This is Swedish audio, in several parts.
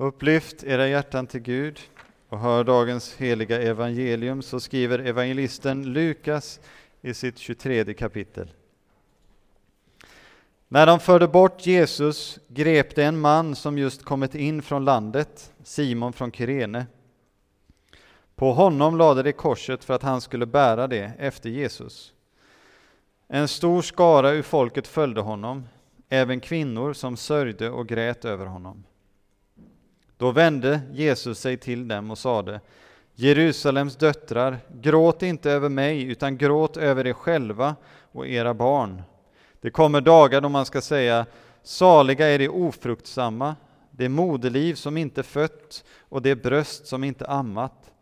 Upplyft era hjärtan till Gud och hör dagens heliga evangelium så skriver evangelisten Lukas i sitt 23 kapitel. När de förde bort Jesus grep det en man som just kommit in från landet, Simon från Kyrene. På honom lade de korset för att han skulle bära det efter Jesus. En stor skara ur folket följde honom, även kvinnor som sörjde och grät över honom. Då vände Jesus sig till dem och sade Jerusalems döttrar, gråt inte över mig, utan gråt över er själva och era barn. Det kommer dagar då man ska säga Saliga är de ofruktsamma, det moderliv som inte fött och det bröst som inte ammat.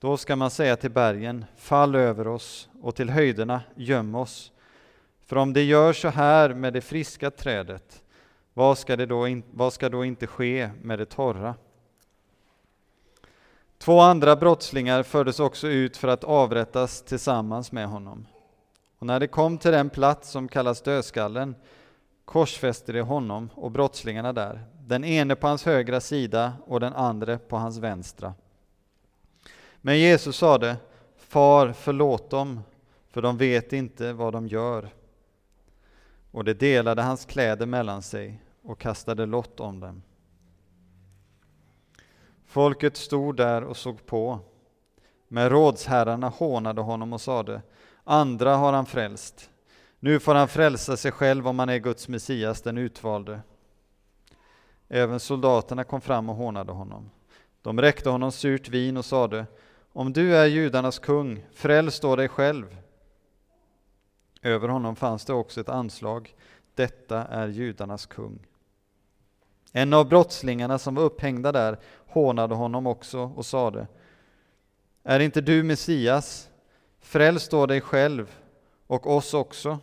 Då ska man säga till bergen, fall över oss, och till höjderna, göm oss. För om det gör så här med det friska trädet, vad ska, det då, in, vad ska då inte ske med det torra? Två andra brottslingar fördes också ut för att avrättas tillsammans med honom. Och när de kom till den plats som kallas dödskallen korsfäste de honom och brottslingarna där, den ene på hans högra sida och den andra på hans vänstra. Men Jesus sade, Far, förlåt dem, för de vet inte vad de gör. Och de delade hans kläder mellan sig och kastade lott om dem. Folket stod där och såg på, men rådsherrarna hånade honom och sade, andra har han frälst. Nu får han frälsa sig själv om han är Guds Messias, den utvalde. Även soldaterna kom fram och hånade honom. De räckte honom surt vin och sade, om du är judarnas kung, fräls då dig själv. Över honom fanns det också ett anslag, detta är judarnas kung. En av brottslingarna som var upphängda där hånade honom också och sade, är inte du Messias? Fräls då dig själv och oss också.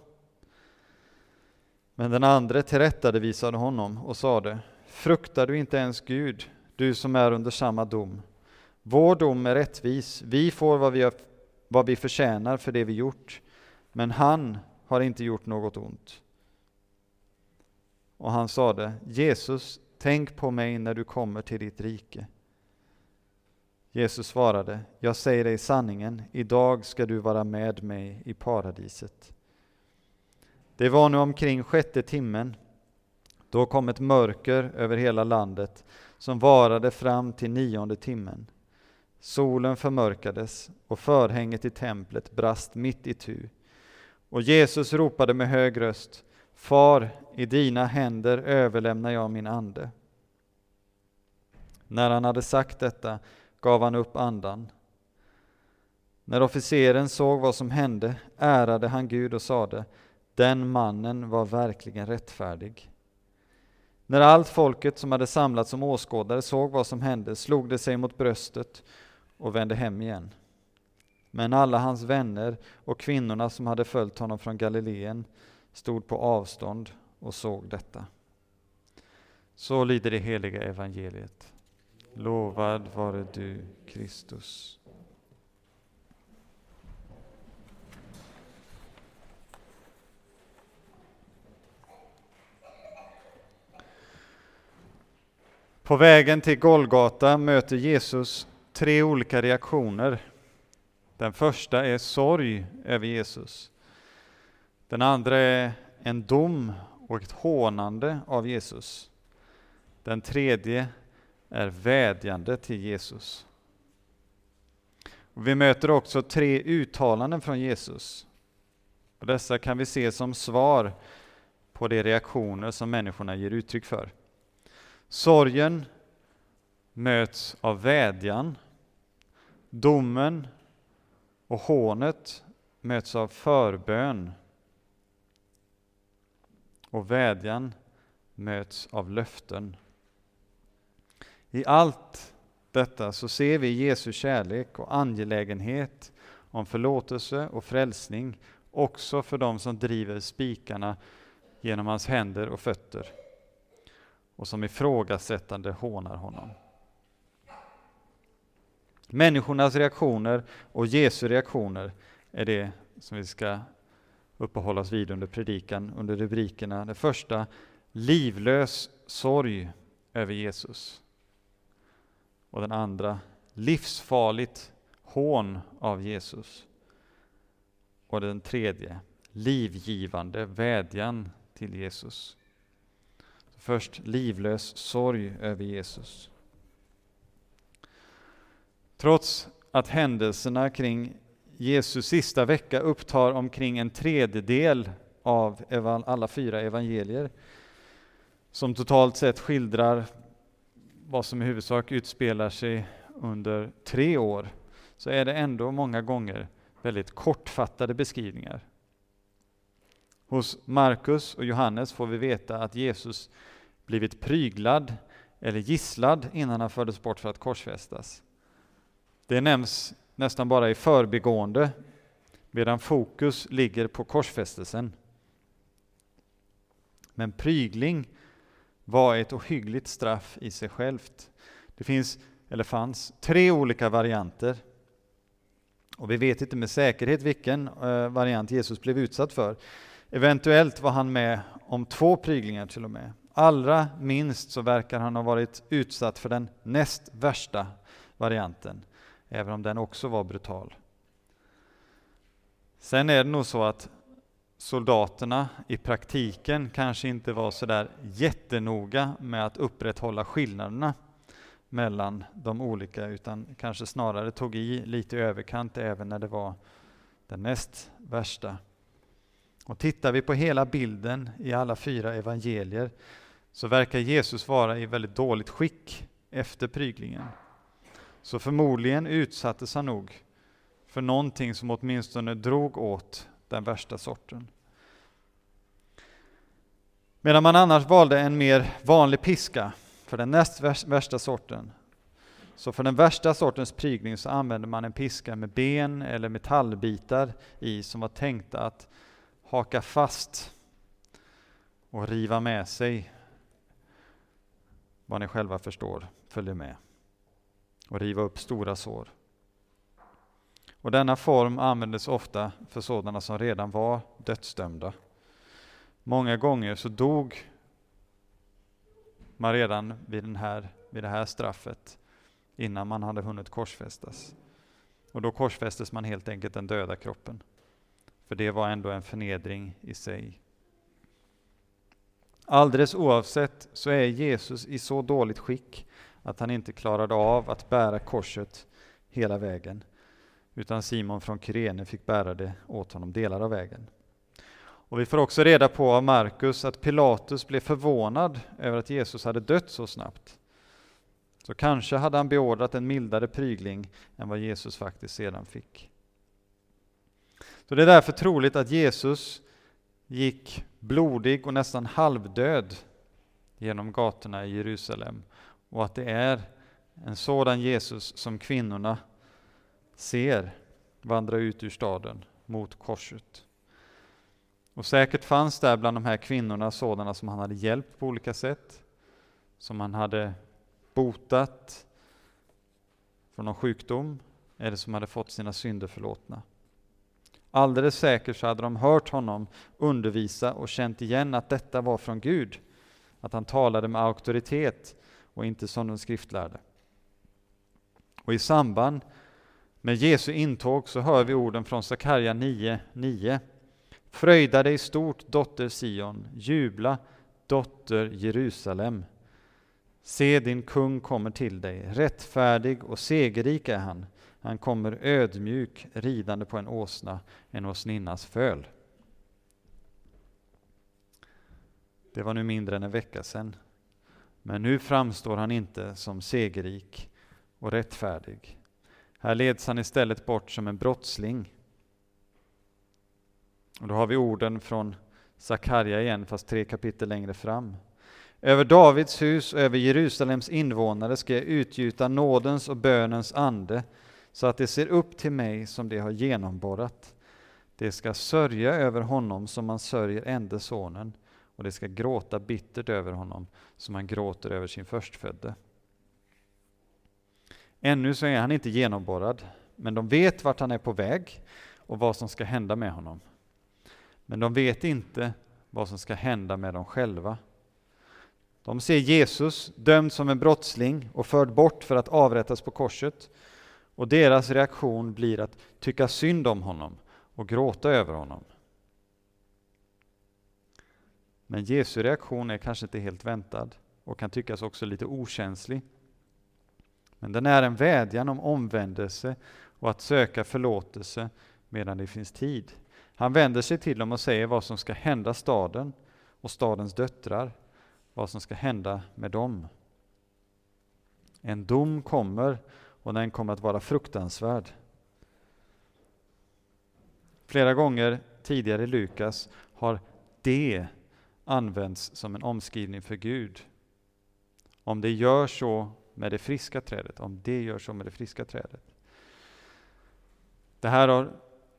Men den andre tillrättavisade honom och sade, fruktar du inte ens Gud, du som är under samma dom? Vår dom är rättvis, vi får vad vi, har, vad vi förtjänar för det vi gjort, men han har inte gjort något ont. Och han sade, Jesus, tänk på mig när du kommer till ditt rike. Jesus svarade, jag säger dig sanningen, idag ska du vara med mig i paradiset. Det var nu omkring sjätte timmen. Då kom ett mörker över hela landet som varade fram till nionde timmen. Solen förmörkades och förhänget i templet brast mitt i tu. Och Jesus ropade med hög röst, Far, i dina händer överlämnar jag min ande. När han hade sagt detta gav han upp andan. När officeren såg vad som hände ärade han Gud och sade, den mannen var verkligen rättfärdig. När allt folket som hade samlats som åskådare såg vad som hände slog det sig mot bröstet och vände hem igen. Men alla hans vänner och kvinnorna som hade följt honom från Galileen stod på avstånd och såg detta. Så lyder det heliga evangeliet. Lovad vare du, Kristus. På vägen till Golgata möter Jesus tre olika reaktioner. Den första är sorg över Jesus. Den andra är en dom och ett hånande av Jesus. Den tredje är vädjande till Jesus. Och vi möter också tre uttalanden från Jesus. Och dessa kan vi se som svar på de reaktioner som människorna ger uttryck för. Sorgen möts av vädjan. Domen och hånet möts av förbön. Och vädjan möts av löften. I allt detta så ser vi Jesu kärlek och angelägenhet om förlåtelse och frälsning också för dem som driver spikarna genom hans händer och fötter och som ifrågasättande hånar honom. Människornas reaktioner och Jesu reaktioner är det som vi ska uppehålla oss vid under predikan under rubrikerna. Det första, livlös sorg över Jesus. och den andra livsfarligt hån av Jesus. Och den tredje livgivande vädjan till Jesus. Först livlös sorg över Jesus. Trots att händelserna kring Jesus sista vecka upptar omkring en tredjedel av alla fyra evangelier, som totalt sett skildrar vad som i huvudsak utspelar sig under tre år, så är det ändå många gånger väldigt kortfattade beskrivningar. Hos Markus och Johannes får vi veta att Jesus blivit pryglad eller gisslad innan han fördes bort för att korsfästas. Det nämns nästan bara i förbigående, medan fokus ligger på korsfästelsen. Men prygling var ett ohyggligt straff i sig självt. Det finns, eller fanns, tre olika varianter. Och vi vet inte med säkerhet vilken eh, variant Jesus blev utsatt för. Eventuellt var han med om två pryglingar till och med. Allra minst så verkar han ha varit utsatt för den näst värsta varianten, även om den också var brutal. Sen är det nog så att soldaterna i praktiken kanske inte var så där jättenoga med att upprätthålla skillnaderna mellan de olika, utan kanske snarare tog i lite i överkant även när det var den näst värsta. Och tittar vi på hela bilden i alla fyra evangelier så verkar Jesus vara i väldigt dåligt skick efter pryglingen. Så förmodligen utsattes han nog för någonting som åtminstone drog åt den värsta sorten. Medan man annars valde en mer vanlig piska för den näst värsta sorten, så för den värsta sortens prygning så använde man en piska med ben eller metallbitar i som var tänkta att haka fast och riva med sig vad ni själva förstår följer med och riva upp stora sår. Och denna form användes ofta för sådana som redan var dödsdömda. Många gånger så dog man redan vid, den här, vid det här straffet innan man hade hunnit korsfästas. Och då korsfästes man helt enkelt den döda kroppen. För det var ändå en förnedring i sig. Alldeles oavsett så är Jesus i så dåligt skick att han inte klarade av att bära korset hela vägen, utan Simon från Kyrene fick bära det åt honom delar av vägen. Och vi får också reda på av Markus att Pilatus blev förvånad över att Jesus hade dött så snabbt. Så kanske hade han beordrat en mildare prygling än vad Jesus faktiskt sedan fick. Så det är därför troligt att Jesus gick blodig och nästan halvdöd genom gatorna i Jerusalem och att det är en sådan Jesus som kvinnorna ser vandra ut ur staden mot korset. Och säkert fanns där bland de här kvinnorna sådana som han hade hjälpt på olika sätt, som han hade botat från någon sjukdom eller som hade fått sina synder förlåtna. Alldeles säkert så hade de hört honom undervisa och känt igen att detta var från Gud, att han talade med auktoritet och inte som de skriftlärde. Och i samband med Jesu intåg så hör vi orden från Sakarja 9.9. Fröjda dig stort, dotter Sion, jubla, dotter Jerusalem. Se, din kung kommer till dig, rättfärdig och segerrik är han. Han kommer ödmjuk, ridande på en åsna, en åsninnas föl. Det var nu mindre än en vecka sedan. Men nu framstår han inte som segerrik och rättfärdig. Här leds han istället bort som en brottsling. Och då har vi orden från Sakarja igen, fast tre kapitel längre fram. Över Davids hus och över Jerusalems invånare ska jag utgjuta nådens och bönens ande, så att det ser upp till mig som det har genomborrat. Det ska sörja över honom som man sörjer ende sonen, och det ska gråta bittert över honom som han gråter över sin förstfödde. Ännu så är han inte genomborrad, men de vet vart han är på väg och vad som ska hända med honom. Men de vet inte vad som ska hända med dem själva. De ser Jesus dömd som en brottsling och förd bort för att avrättas på korset. Och deras reaktion blir att tycka synd om honom och gråta över honom. Men Jesu reaktion är kanske inte helt väntad och kan tyckas också lite okänslig. Men den är en vädjan om omvändelse och att söka förlåtelse medan det finns tid. Han vänder sig till dem och säger vad som ska hända staden och stadens döttrar, vad som ska hända med dem. En dom kommer och den kommer att vara fruktansvärd. Flera gånger tidigare i Lukas har det används som en omskrivning för Gud. Om det gör så med det friska trädet, om det gör så med det friska trädet. Det här har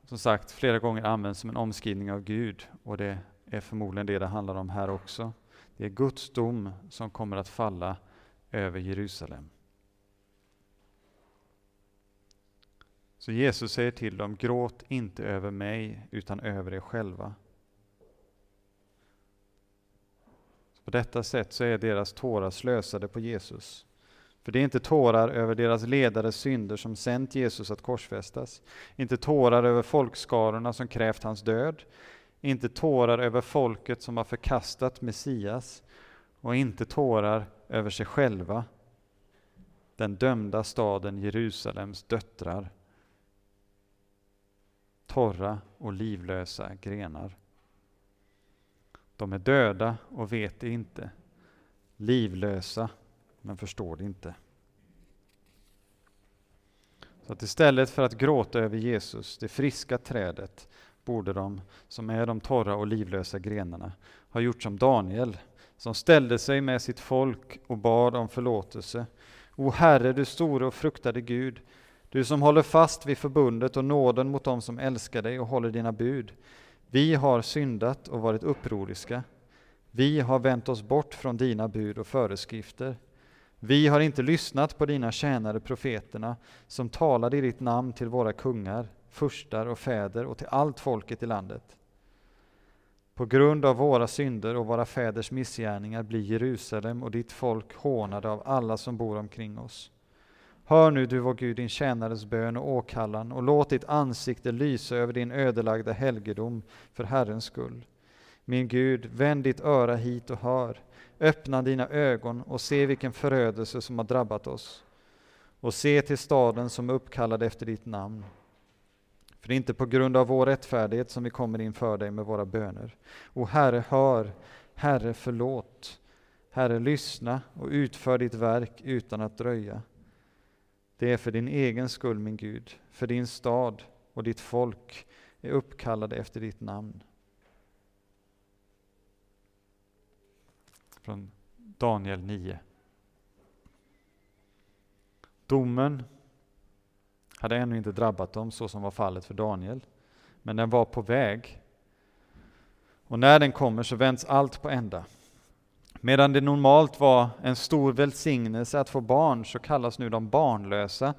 som sagt flera gånger använts som en omskrivning av Gud och det är förmodligen det det handlar om här också. Det är Guds dom som kommer att falla över Jerusalem. Så Jesus säger till dem, gråt inte över mig utan över er själva. På detta sätt så är deras tårar slösade på Jesus. För det är inte tårar över deras ledares synder som sänt Jesus att korsfästas. Inte tårar över folkskarorna som krävt hans död. Inte tårar över folket som har förkastat Messias. Och inte tårar över sig själva. Den dömda staden Jerusalems döttrar. Torra och livlösa grenar. De är döda och vet det inte. Livlösa men förstår det inte. Så att istället för att gråta över Jesus, det friska trädet, borde de, som är de torra och livlösa grenarna, ha gjort som Daniel, som ställde sig med sitt folk och bad om förlåtelse. O Herre, du store och fruktade Gud, du som håller fast vid förbundet och nåden mot dem som älskar dig och håller dina bud. Vi har syndat och varit upproriska. Vi har vänt oss bort från dina bud och föreskrifter. Vi har inte lyssnat på dina tjänare profeterna som talade i ditt namn till våra kungar, furstar och fäder och till allt folket i landet. På grund av våra synder och våra fäders missgärningar blir Jerusalem och ditt folk hånade av alla som bor omkring oss. Hör nu du, vår Gud, din tjänares bön och åkallan och låt ditt ansikte lysa över din ödelagda helgedom för Herrens skull. Min Gud, vänd ditt öra hit och hör. Öppna dina ögon och se vilken förödelse som har drabbat oss. Och se till staden som är uppkallad efter ditt namn. För det är inte på grund av vår rättfärdighet som vi kommer inför dig med våra böner. O Herre, hör. Herre, förlåt. Herre, lyssna och utför ditt verk utan att dröja. Det är för din egen skull, min Gud, för din stad och ditt folk är uppkallade efter ditt namn. Från Daniel 9. Domen hade ännu inte drabbat dem så som var fallet för Daniel, men den var på väg. Och när den kommer så vänds allt på ända. Medan det normalt var en stor välsignelse att få barn så kallas nu de barnlösa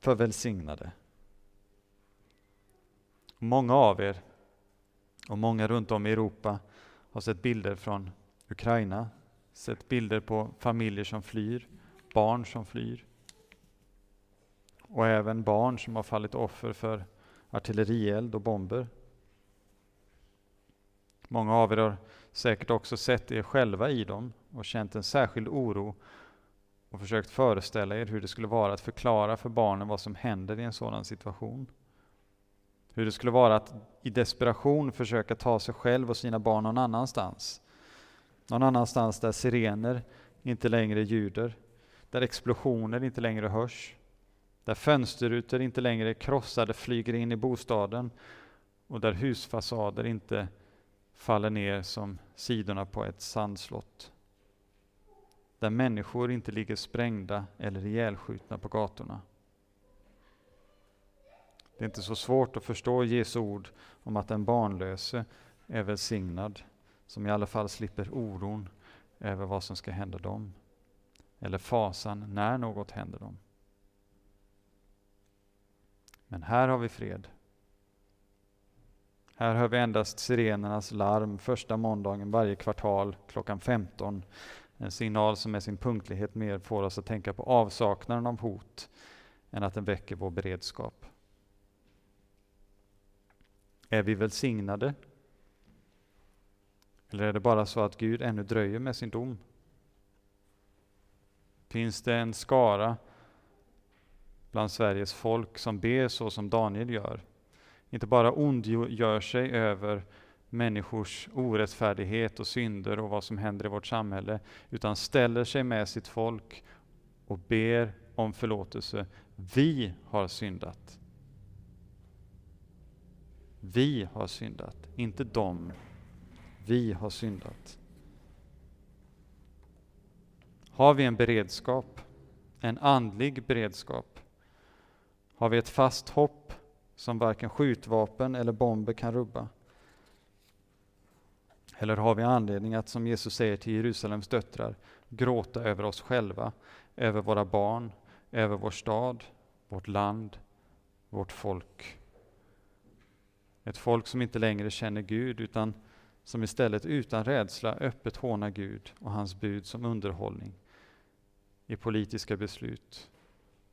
för välsignade. Många av er och många runt om i Europa har sett bilder från Ukraina, sett bilder på familjer som flyr, barn som flyr och även barn som har fallit offer för artillerield och bomber. Många av er har säkert också sett er själva i dem och känt en särskild oro och försökt föreställa er hur det skulle vara att förklara för barnen vad som händer i en sådan situation. Hur det skulle vara att i desperation försöka ta sig själv och sina barn någon annanstans. Någon annanstans där sirener inte längre ljuder, där explosioner inte längre hörs, där fönsterrutor inte längre krossade flyger in i bostaden och där husfasader inte faller ner som sidorna på ett sandslott. Där människor inte ligger sprängda eller ihjälskjutna på gatorna. Det är inte så svårt att förstå Jesu ord om att den barnlöse är välsignad, som i alla fall slipper oron över vad som ska hända dem, eller fasan när något händer dem. Men här har vi fred. Här hör vi endast sirenernas larm första måndagen varje kvartal klockan 15 En signal som med sin punktlighet mer får oss att tänka på avsaknaden av hot än att den väcker vår beredskap. Är vi välsignade? Eller är det bara så att Gud ännu dröjer med sin dom? Finns det en skara bland Sveriges folk som ber så som Daniel gör? Inte bara ondgör sig över människors orättfärdighet och synder och vad som händer i vårt samhälle, utan ställer sig med sitt folk och ber om förlåtelse. Vi har syndat. Vi har syndat, inte de. Vi har syndat. Har vi en beredskap, en andlig beredskap? Har vi ett fast hopp som varken skjutvapen eller bomber kan rubba? Eller har vi anledning att, som Jesus säger till Jerusalems döttrar, gråta över oss själva, över våra barn, över vår stad, vårt land, vårt folk? Ett folk som inte längre känner Gud, utan som istället utan rädsla öppet hånar Gud och hans bud som underhållning i politiska beslut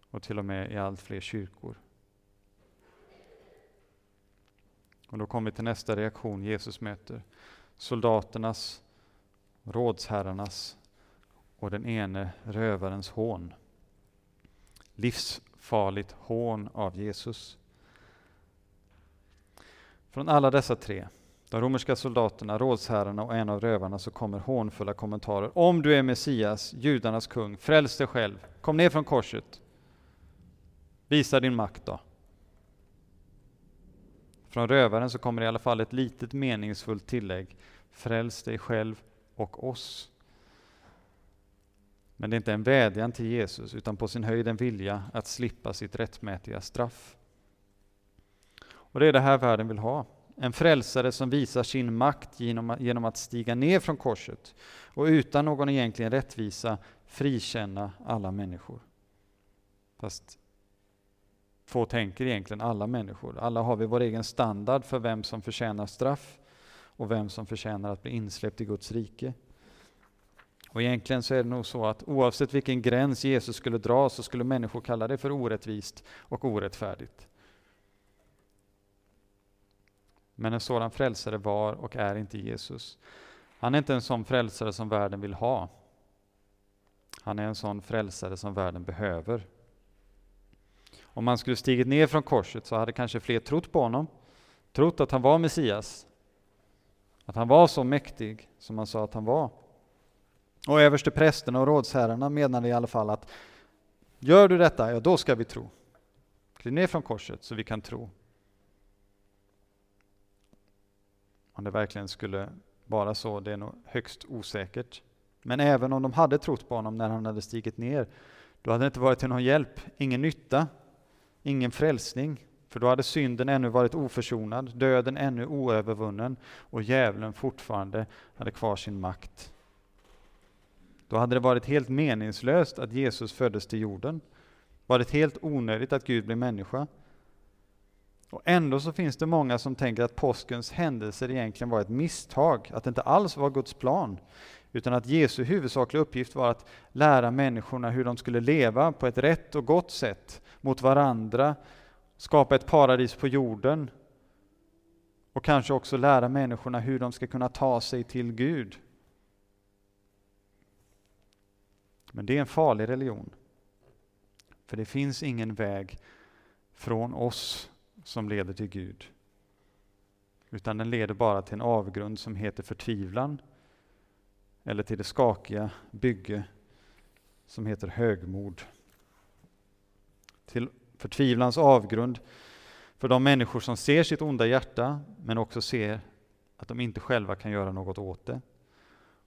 och till och med i allt fler kyrkor. Och då kommer vi till nästa reaktion Jesus möter. Soldaternas, rådsherrarnas och den ene rövarens hån. Livsfarligt hån av Jesus. Från alla dessa tre, de romerska soldaterna, rådsherrarna och en av rövarna, så kommer hånfulla kommentarer. Om du är Messias, judarnas kung, fräls dig själv. Kom ner från korset. Visa din makt då. Från rövaren så kommer i alla fall ett litet meningsfullt tillägg. Fräls dig själv och oss. Men det är inte en vädjan till Jesus, utan på sin höjd en vilja att slippa sitt rättmätiga straff. Och det är det här världen vill ha. En frälsare som visar sin makt genom, att stiga ner från korset och utan någon egentlig rättvisa frikänna alla människor. Fast få tänker egentligen alla människor. Alla har vi vår egen standard för vem som förtjänar straff och vem som förtjänar att bli insläppt i Guds rike. Och egentligen så är det nog så att oavsett vilken gräns Jesus skulle dra så skulle människor kalla det för orättvist och orättfärdigt. Men en sådan frälsare var och är inte Jesus. Han är inte en sån frälsare som världen vill ha. Han är en sån frälsare som världen behöver. Om han skulle stigit ner från korset så hade kanske fler trott på honom, trott att han var Messias, att han var så mäktig som han sa att han var. Och överste prästerna och rådsherrarna menade i alla fall att gör du detta, ja då ska vi tro. Kliv ner från korset så vi kan tro. Om det verkligen skulle vara så, det är nog högst osäkert. Men även om de hade trott på honom när han hade stigit ner, då hade det inte varit till någon hjälp, ingen nytta, ingen frälsning. För då hade synden ännu varit oförsonad, döden ännu oövervunnen och djävulen fortfarande hade kvar sin makt. Då hade det varit helt meningslöst att Jesus föddes till jorden, varit helt onödigt att Gud blev människa. Och ändå så finns det många som tänker att påskens händelser egentligen var ett misstag, att det inte alls var Guds plan, utan att Jesu huvudsakliga uppgift var att lära människorna hur de skulle leva på ett rätt och gott sätt mot varandra, skapa ett paradis på jorden och kanske också lära människorna hur de ska kunna ta sig till Gud. Men det är en farlig religion. För det finns ingen väg från oss som leder till Gud. Utan den leder bara till en avgrund som heter förtvivlan eller till det skakiga bygge som heter högmod. Till förtvivlans avgrund för de människor som ser sitt onda hjärta men också ser att de inte själva kan göra något åt det.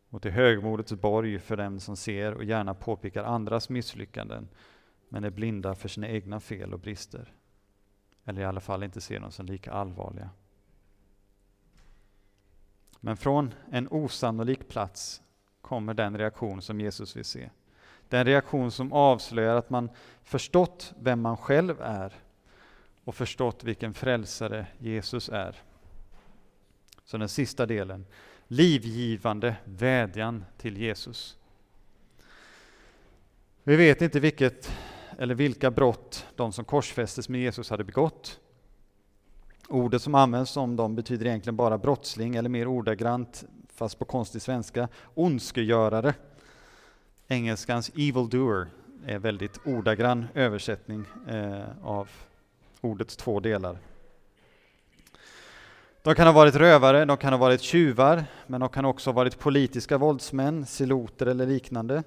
Och till högmodets borg för dem som ser och gärna påpekar andras misslyckanden men är blinda för sina egna fel och brister. Eller i alla fall inte ser dem som lika allvarliga. Men från en osannolik plats kommer den reaktion som Jesus vill se. Den reaktion som avslöjar att man förstått vem man själv är och förstått vilken frälsare Jesus är. Så den sista delen, livgivande vädjan till Jesus. Vi vet inte vilket eller vilka brott de som korsfästes med Jesus hade begått. Ordet som används om dem betyder egentligen bara brottsling, eller mer ordagrant, fast på konstig svenska, ondskegörare. Engelskans evildoer är väldigt ordagrann översättning eh, av ordets två delar. De kan ha varit rövare, de kan ha varit tjuvar, men de kan också ha varit politiska våldsmän, siloter eller liknande.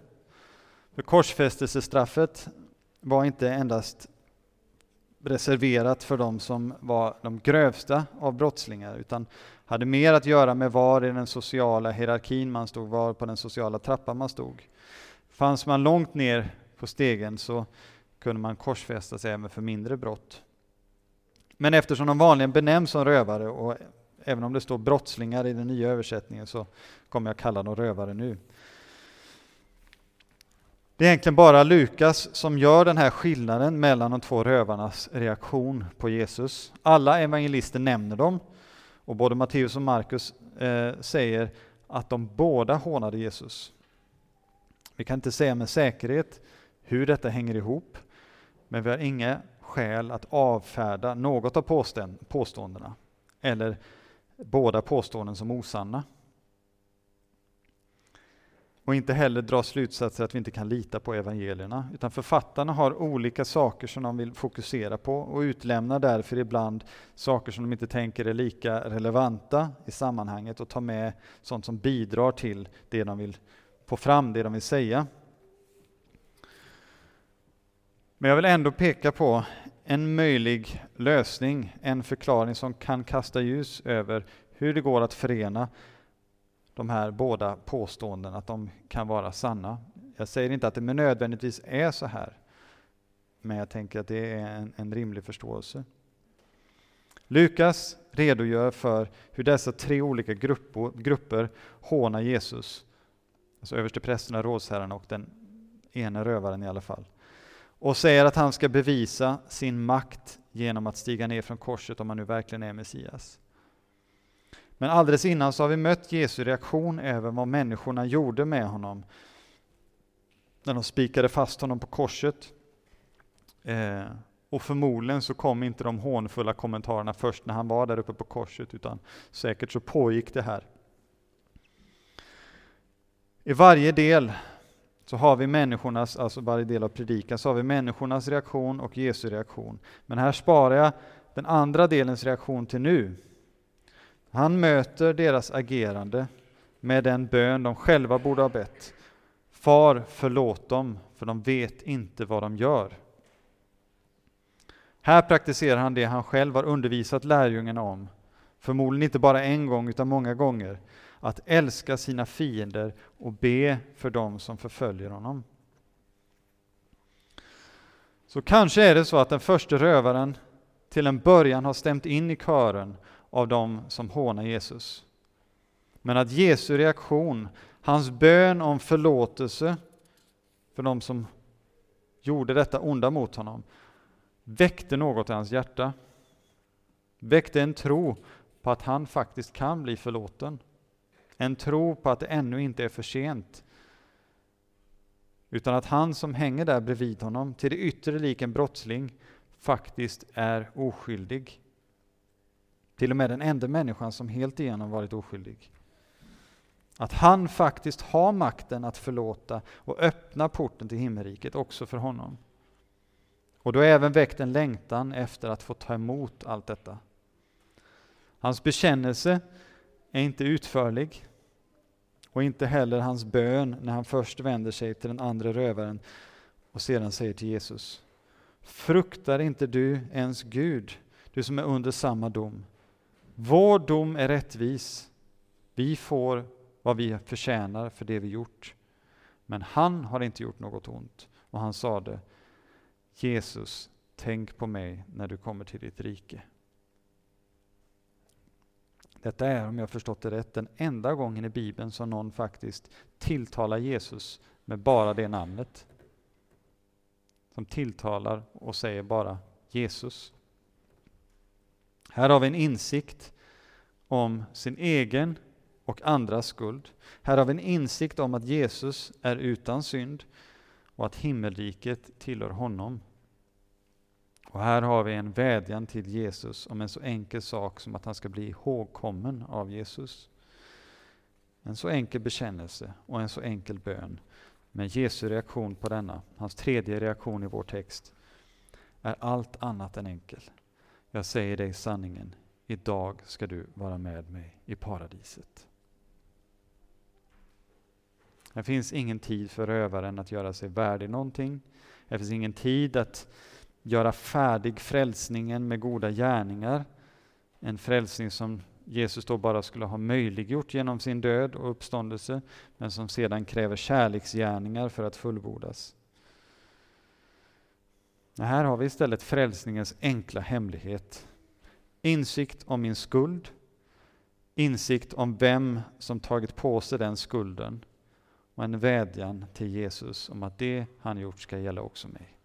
För korsfästelsestraffet var inte endast reserverat för de som var de grövsta av brottslingar, utan hade mer att göra med var i den sociala hierarkin man stod, var på den sociala trappan man stod. Fanns man långt ner på stegen så kunde man korsfästas även för mindre brott. Men eftersom de vanligen benämns som rövare, och även om det står brottslingar i den nya översättningen, så kommer jag kalla dem rövare nu. Det är egentligen bara Lukas som gör den här skillnaden mellan de två rövarnas reaktion på Jesus. Alla evangelister nämner dem, och både Matteus och Markus eh, säger att de båda hånade Jesus. Vi kan inte säga med säkerhet hur detta hänger ihop, men vi har inga skäl att avfärda något av påståendena, eller båda påståenden som osanna. Och inte heller dra slutsatser att vi inte kan lita på evangelierna, utan författarna har olika saker som de vill fokusera på och utlämnar därför ibland saker som de inte tänker är lika relevanta i sammanhanget och tar med sånt som bidrar till det de vill få fram, det de vill säga. Men jag vill ändå peka på en möjlig lösning, en förklaring som kan kasta ljus över hur det går att förena de här båda påståendena, att de kan vara sanna. Jag säger inte att det nödvändigtvis är så här, men jag tänker att det är en, en rimlig förståelse. Lukas redogör för hur dessa tre olika grupper, grupper hånar Jesus. Alltså översteprästerna, rådsherrarna och den ene rövaren i alla fall och säger att han ska bevisa sin makt genom att stiga ner från korset om han nu verkligen är Messias. Men alldeles innan så har vi mött Jesu reaktion över vad människorna gjorde med honom när de spikade fast honom på korset. Eh, och förmodligen så kom inte de hånfulla kommentarerna först när han var där uppe på korset, utan säkert så pågick det här. I varje del så har vi människornas, alltså varje del av predikan, så har vi människornas reaktion och Jesu reaktion. Men här sparar jag den andra delens reaktion till nu. Han möter deras agerande med den bön de själva borde ha bett. Far, förlåt dem, för de vet inte vad de gör. Här praktiserar han det han själv har undervisat lärjungarna om, förmodligen inte bara en gång utan många gånger att älska sina fiender och be för dem som förföljer honom. Så kanske är det så att den första rövaren till en början har stämt in i kören av dem som hånar Jesus. Men att Jesu reaktion, hans bön om förlåtelse för dem som gjorde detta onda mot honom, väckte något i hans hjärta. Väckte en tro på att han faktiskt kan bli förlåten. En tro på att det ännu inte är för sent. Utan att han som hänger där bredvid honom, till det yttre lik en brottsling, faktiskt är oskyldig. Till och med den enda människan som helt igenom varit oskyldig. Att han faktiskt har makten att förlåta och öppna porten till himmelriket också för honom. Och då har även väckt en längtan efter att få ta emot allt detta. Hans bekännelse är inte utförlig och inte heller hans bön när han först vänder sig till den andra rövaren och sedan säger till Jesus Fruktar inte du ens Gud, du som är under samma dom? Vår dom är rättvis. Vi får vad vi förtjänar för det vi gjort. Men han har inte gjort något ont. Och han sade Jesus, tänk på mig när du kommer till ditt rike. Detta är, om jag förstått det rätt, den enda gången i Bibeln som någon faktiskt tilltalar Jesus med bara det namnet. Som tilltalar och säger bara Jesus. Här har vi en insikt om sin egen och andras skuld. Här har vi en insikt om att Jesus är utan synd och att himmelriket tillhör honom. Och här har vi en vädjan till Jesus om en så enkel sak som att han ska bli ihågkommen av Jesus. En så enkel bekännelse och en så enkel bön. Men Jesu reaktion på denna, hans tredje reaktion i vår text, är allt annat än enkel. Jag säger dig sanningen, idag ska du vara med mig i paradiset. Det finns ingen tid för rövaren att göra sig värdig någonting. Det finns ingen tid att göra färdig frälsningen med goda gärningar. En frälsning som Jesus då bara skulle ha möjliggjort genom sin död och uppståndelse, men som sedan kräver kärleksgärningar för att fullbordas. Här har vi istället frälsningens enkla hemlighet. Insikt om min skuld, insikt om vem som tagit på sig den skulden och en vädjan till Jesus om att det han gjort ska gälla också mig.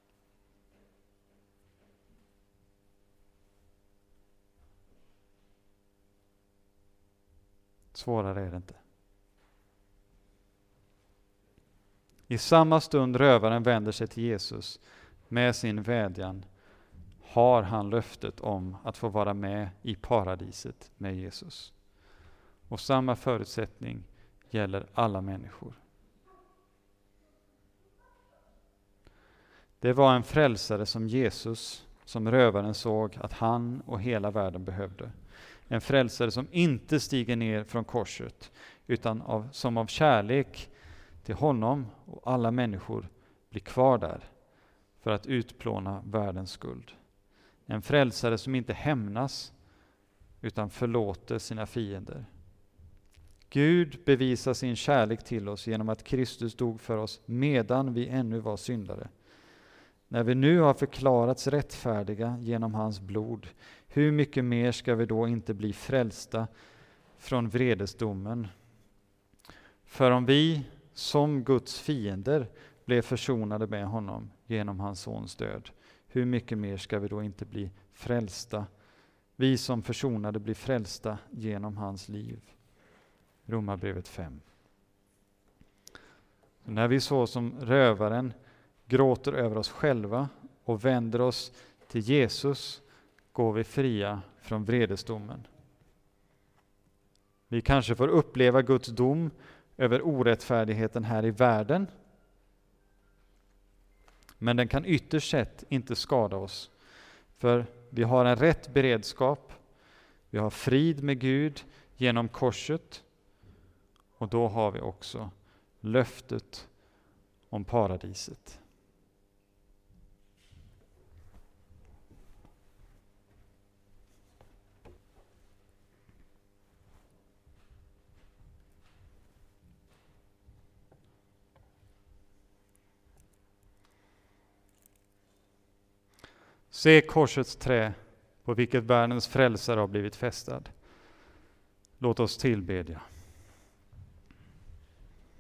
Svårare är det inte. I samma stund rövaren vänder sig till Jesus med sin vädjan har han löftet om att få vara med i paradiset med Jesus. Och samma förutsättning gäller alla människor. Det var en frälsare som Jesus, som rövaren såg att han och hela världen behövde. En frälsare som inte stiger ner från korset, utan av, som av kärlek till honom och alla människor blir kvar där för att utplåna världens skuld. En frälsare som inte hämnas, utan förlåter sina fiender. Gud bevisar sin kärlek till oss genom att Kristus dog för oss medan vi ännu var syndare. När vi nu har förklarats rättfärdiga genom hans blod, hur mycket mer ska vi då inte bli frälsta från vredesdomen? För om vi som Guds fiender blev försonade med honom genom hans sons död, hur mycket mer ska vi då inte bli frälsta? Vi som försonade blir frälsta genom hans liv. Romarbrevet 5. När vi så som rövaren gråter över oss själva och vänder oss till Jesus går vi fria från vredesdomen. Vi kanske får uppleva Guds dom över orättfärdigheten här i världen. Men den kan ytterst sett inte skada oss. För vi har en rätt beredskap. Vi har frid med Gud genom korset. Och då har vi också löftet om paradiset. Se korsets trä på vilket världens frälsare har blivit fästad. Låt oss tillbedja.